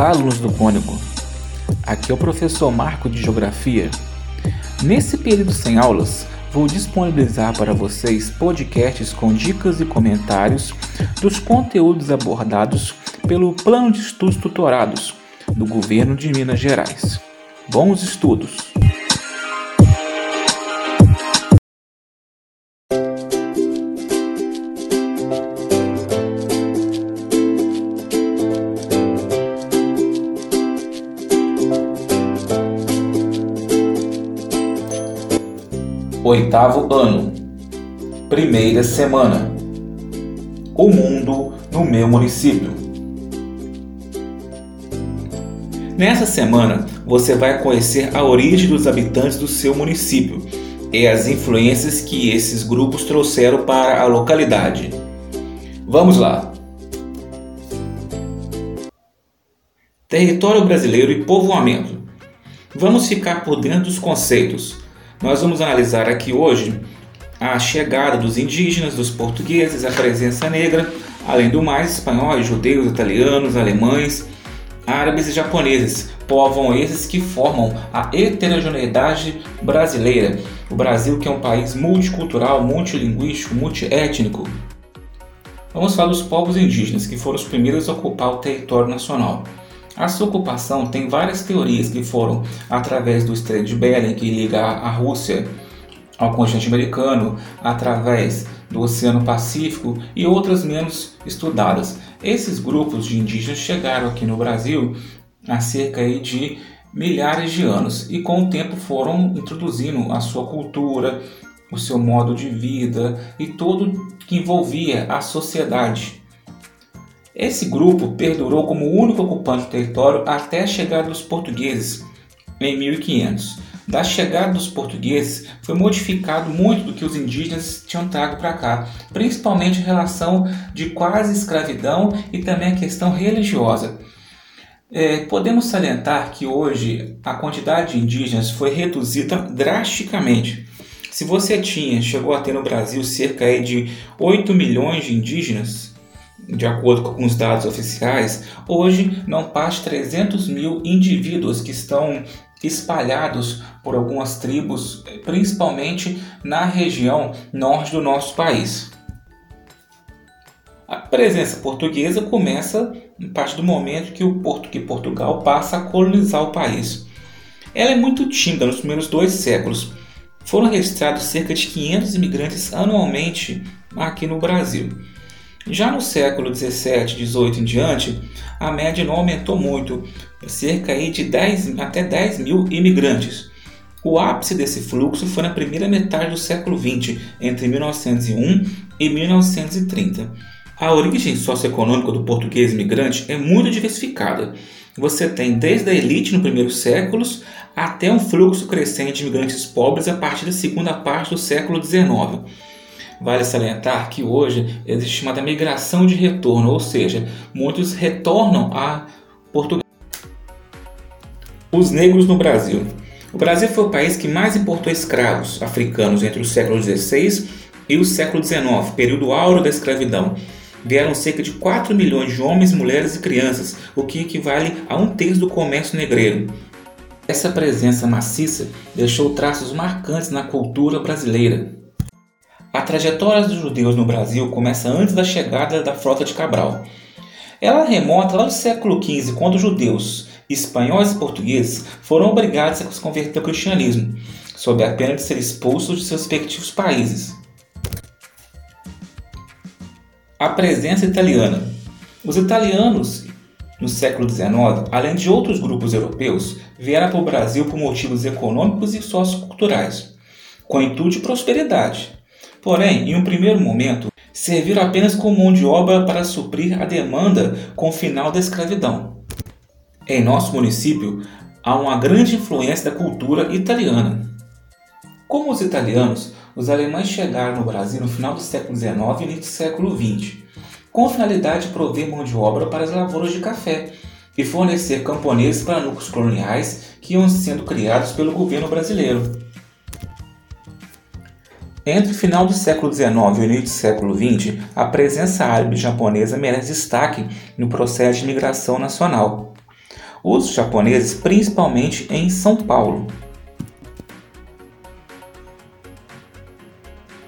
Olá, alunos do Cônico. Aqui é o professor Marco de Geografia. Nesse período sem aulas, vou disponibilizar para vocês podcasts com dicas e comentários dos conteúdos abordados pelo Plano de Estudos Tutorados do Governo de Minas Gerais. Bons estudos! Oitavo ano, primeira semana. O mundo no meu município. Nessa semana, você vai conhecer a origem dos habitantes do seu município e as influências que esses grupos trouxeram para a localidade. Vamos lá! Território brasileiro e povoamento. Vamos ficar por dentro dos conceitos nós vamos analisar aqui hoje a chegada dos indígenas, dos portugueses, a presença negra, além do mais, espanhóis, judeus, italianos, alemães, árabes e japoneses, povoam esses que formam a heterogeneidade brasileira. O Brasil que é um país multicultural, multilinguístico, multiétnico. Vamos falar dos povos indígenas, que foram os primeiros a ocupar o território nacional. A sua ocupação tem várias teorias que foram através do Estreito de Bering, que liga a Rússia ao continente americano, através do Oceano Pacífico e outras menos estudadas. Esses grupos de indígenas chegaram aqui no Brasil há cerca de milhares de anos e com o tempo foram introduzindo a sua cultura, o seu modo de vida e tudo que envolvia a sociedade. Esse grupo perdurou como o único ocupante do território até a chegada dos portugueses em 1500. Da chegada dos portugueses foi modificado muito do que os indígenas tinham trago para cá, principalmente em relação de quase escravidão e também a questão religiosa. É, podemos salientar que hoje a quantidade de indígenas foi reduzida drasticamente. Se você tinha, chegou a ter no Brasil cerca de 8 milhões de indígenas, de acordo com os dados oficiais, hoje não passa de 300 mil indivíduos que estão espalhados por algumas tribos, principalmente na região norte do nosso país. A presença portuguesa começa a partir do momento que, o Porto, que Portugal passa a colonizar o país. Ela é muito tímida nos primeiros dois séculos. Foram registrados cerca de 500 imigrantes anualmente aqui no Brasil. Já no século 17, 18 em diante, a média não aumentou muito, cerca de 10, até 10 mil imigrantes. O ápice desse fluxo foi na primeira metade do século 20, entre 1901 e 1930. A origem socioeconômica do português imigrante é muito diversificada. Você tem desde a elite no primeiro séculos até um fluxo crescente de imigrantes pobres a partir da segunda parte do século XIX. Vale salientar que hoje existe chamada migração de retorno, ou seja, muitos retornam a Portugal. Os negros no Brasil. O Brasil foi o país que mais importou escravos africanos entre o século XVI e o século XIX, período áureo da escravidão. Vieram cerca de 4 milhões de homens, mulheres e crianças, o que equivale a um terço do comércio negreiro. Essa presença maciça deixou traços marcantes na cultura brasileira, a trajetória dos judeus no Brasil começa antes da chegada da frota de Cabral. Ela remonta lá do século XV, quando os judeus, espanhóis e portugueses foram obrigados a se converter ao cristianismo, sob a pena de ser expulsos de seus respectivos países. A presença italiana. Os italianos, no século XIX, além de outros grupos europeus, vieram para o Brasil por motivos econômicos e socioculturais, com intuito de prosperidade Porém, em um primeiro momento, serviram apenas como mão de obra para suprir a demanda com o final da escravidão. Em nosso município, há uma grande influência da cultura italiana. Como os italianos, os alemães chegaram no Brasil no final do século XIX e início do século XX, com a finalidade de prover mão de obra para as lavouras de café e fornecer camponeses para núcleos coloniais que iam sendo criados pelo governo brasileiro. Entre o final do século XIX e o início do século XX, a presença árabe japonesa merece destaque no processo de migração nacional. os japoneses principalmente em São Paulo.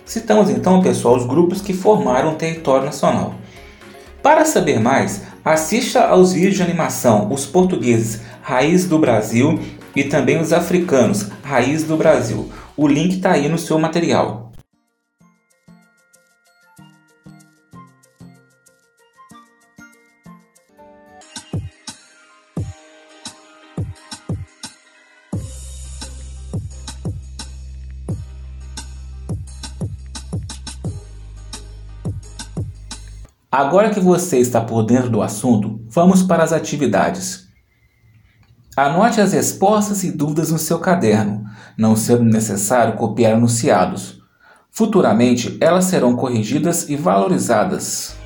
Citamos então, pessoal, os grupos que formaram o território nacional. Para saber mais, assista aos vídeos de animação Os Portugueses, Raiz do Brasil e também os Africanos, Raiz do Brasil. O link está aí no seu material. Agora que você está por dentro do assunto, vamos para as atividades. Anote as respostas e dúvidas no seu caderno, não sendo necessário copiar enunciados. Futuramente, elas serão corrigidas e valorizadas.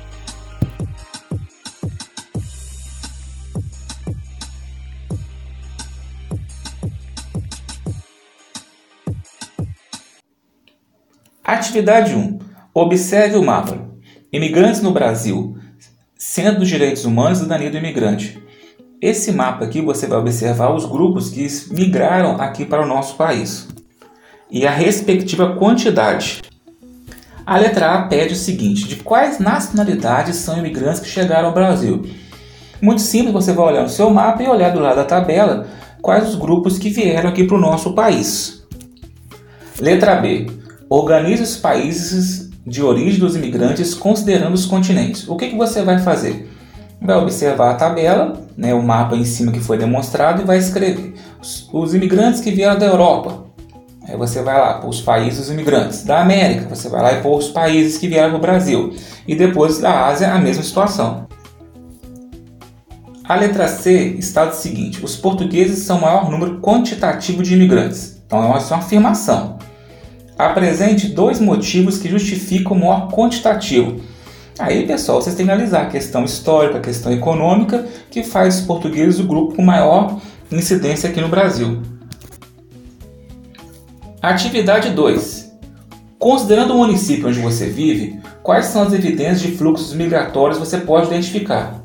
Atividade 1. Observe o mapa. Imigrantes no Brasil, Centro dos Direitos Humanos e Danilo Imigrante. Esse mapa aqui você vai observar os grupos que migraram aqui para o nosso país e a respectiva quantidade. A letra A pede o seguinte: de quais nacionalidades são imigrantes que chegaram ao Brasil? Muito simples, você vai olhar no seu mapa e olhar do lado da tabela quais os grupos que vieram aqui para o nosso país. Letra B. Organize os países de origem dos imigrantes considerando os continentes. O que, que você vai fazer? Vai observar a tabela, né, o mapa em cima que foi demonstrado e vai escrever os, os imigrantes que vieram da Europa. Aí você vai lá para os países imigrantes. Da América, você vai lá e pôr os países que vieram para o Brasil. E depois da Ásia, a mesma situação. A letra C está do seguinte: os portugueses são o maior número quantitativo de imigrantes. Então, é uma afirmação. Apresente dois motivos que justificam o maior quantitativo. Aí, pessoal, vocês têm que analisar a questão histórica, a questão econômica, que faz os portugueses o grupo com maior incidência aqui no Brasil. Atividade 2. Considerando o município onde você vive, quais são as evidências de fluxos migratórios você pode identificar?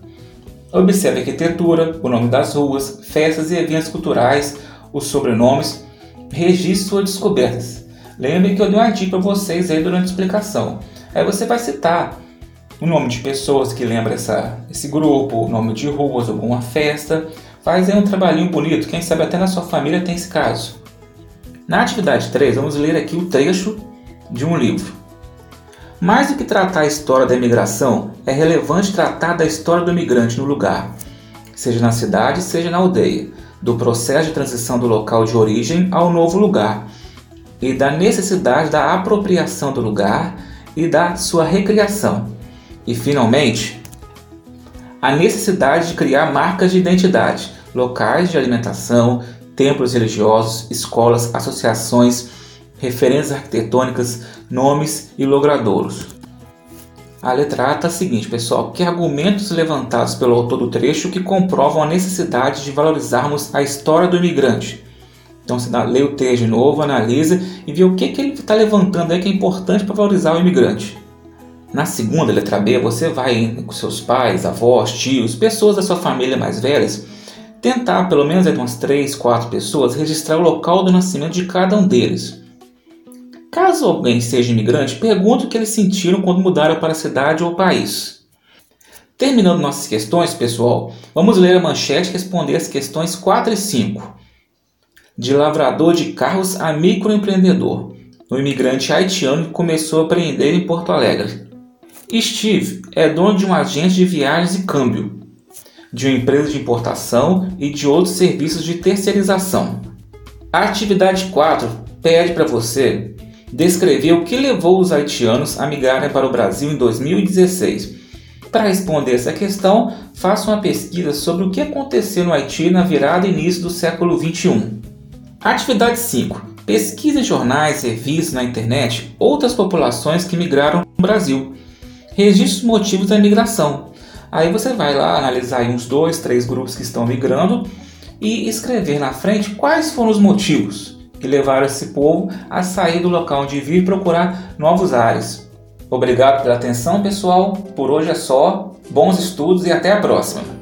Observe a arquitetura, o nome das ruas, festas e eventos culturais, os sobrenomes, registre suas descobertas. Lembre que eu dei uma dica para vocês aí durante a explicação. Aí você vai citar o nome de pessoas que lembram essa, esse grupo, o nome de ruas, alguma festa. Faz aí um trabalhinho bonito, quem sabe até na sua família tem esse caso. Na atividade 3, vamos ler aqui o trecho de um livro. Mais do que tratar a história da imigração, é relevante tratar da história do imigrante no lugar, seja na cidade, seja na aldeia, do processo de transição do local de origem ao novo lugar e da necessidade da apropriação do lugar e da sua recriação. E, finalmente, a necessidade de criar marcas de identidade, locais de alimentação, templos religiosos, escolas, associações, referências arquitetônicas, nomes e logradouros. A letra A está a seguinte, pessoal: que argumentos levantados pelo autor do trecho que comprovam a necessidade de valorizarmos a história do imigrante então você lê o texto de novo, analisa e vê o que, que ele está levantando aí que é importante para valorizar o imigrante. Na segunda, letra B, você vai com seus pais, avós, tios, pessoas da sua família mais velhas, tentar, pelo menos entre umas 3, 4 pessoas, registrar o local do nascimento de cada um deles. Caso alguém seja imigrante, pergunte o que eles sentiram quando mudaram para a cidade ou país. Terminando nossas questões, pessoal, vamos ler a manchete e responder as questões 4 e 5 de lavrador de carros a microempreendedor, um imigrante haitiano que começou a empreender em Porto Alegre. Steve é dono de um agente de viagens e câmbio, de uma empresa de importação e de outros serviços de terceirização. A atividade 4 pede para você descrever o que levou os haitianos a migrarem para o Brasil em 2016. Para responder essa questão, faça uma pesquisa sobre o que aconteceu no Haiti na virada e início do século 21. Atividade 5. Pesquise em jornais, revistas na internet outras populações que migraram no Brasil. Registre os motivos da migração. Aí você vai lá analisar uns dois, três grupos que estão migrando e escrever na frente quais foram os motivos que levaram esse povo a sair do local onde vive e procurar novos ares. Obrigado pela atenção, pessoal. Por hoje é só. Bons estudos e até a próxima.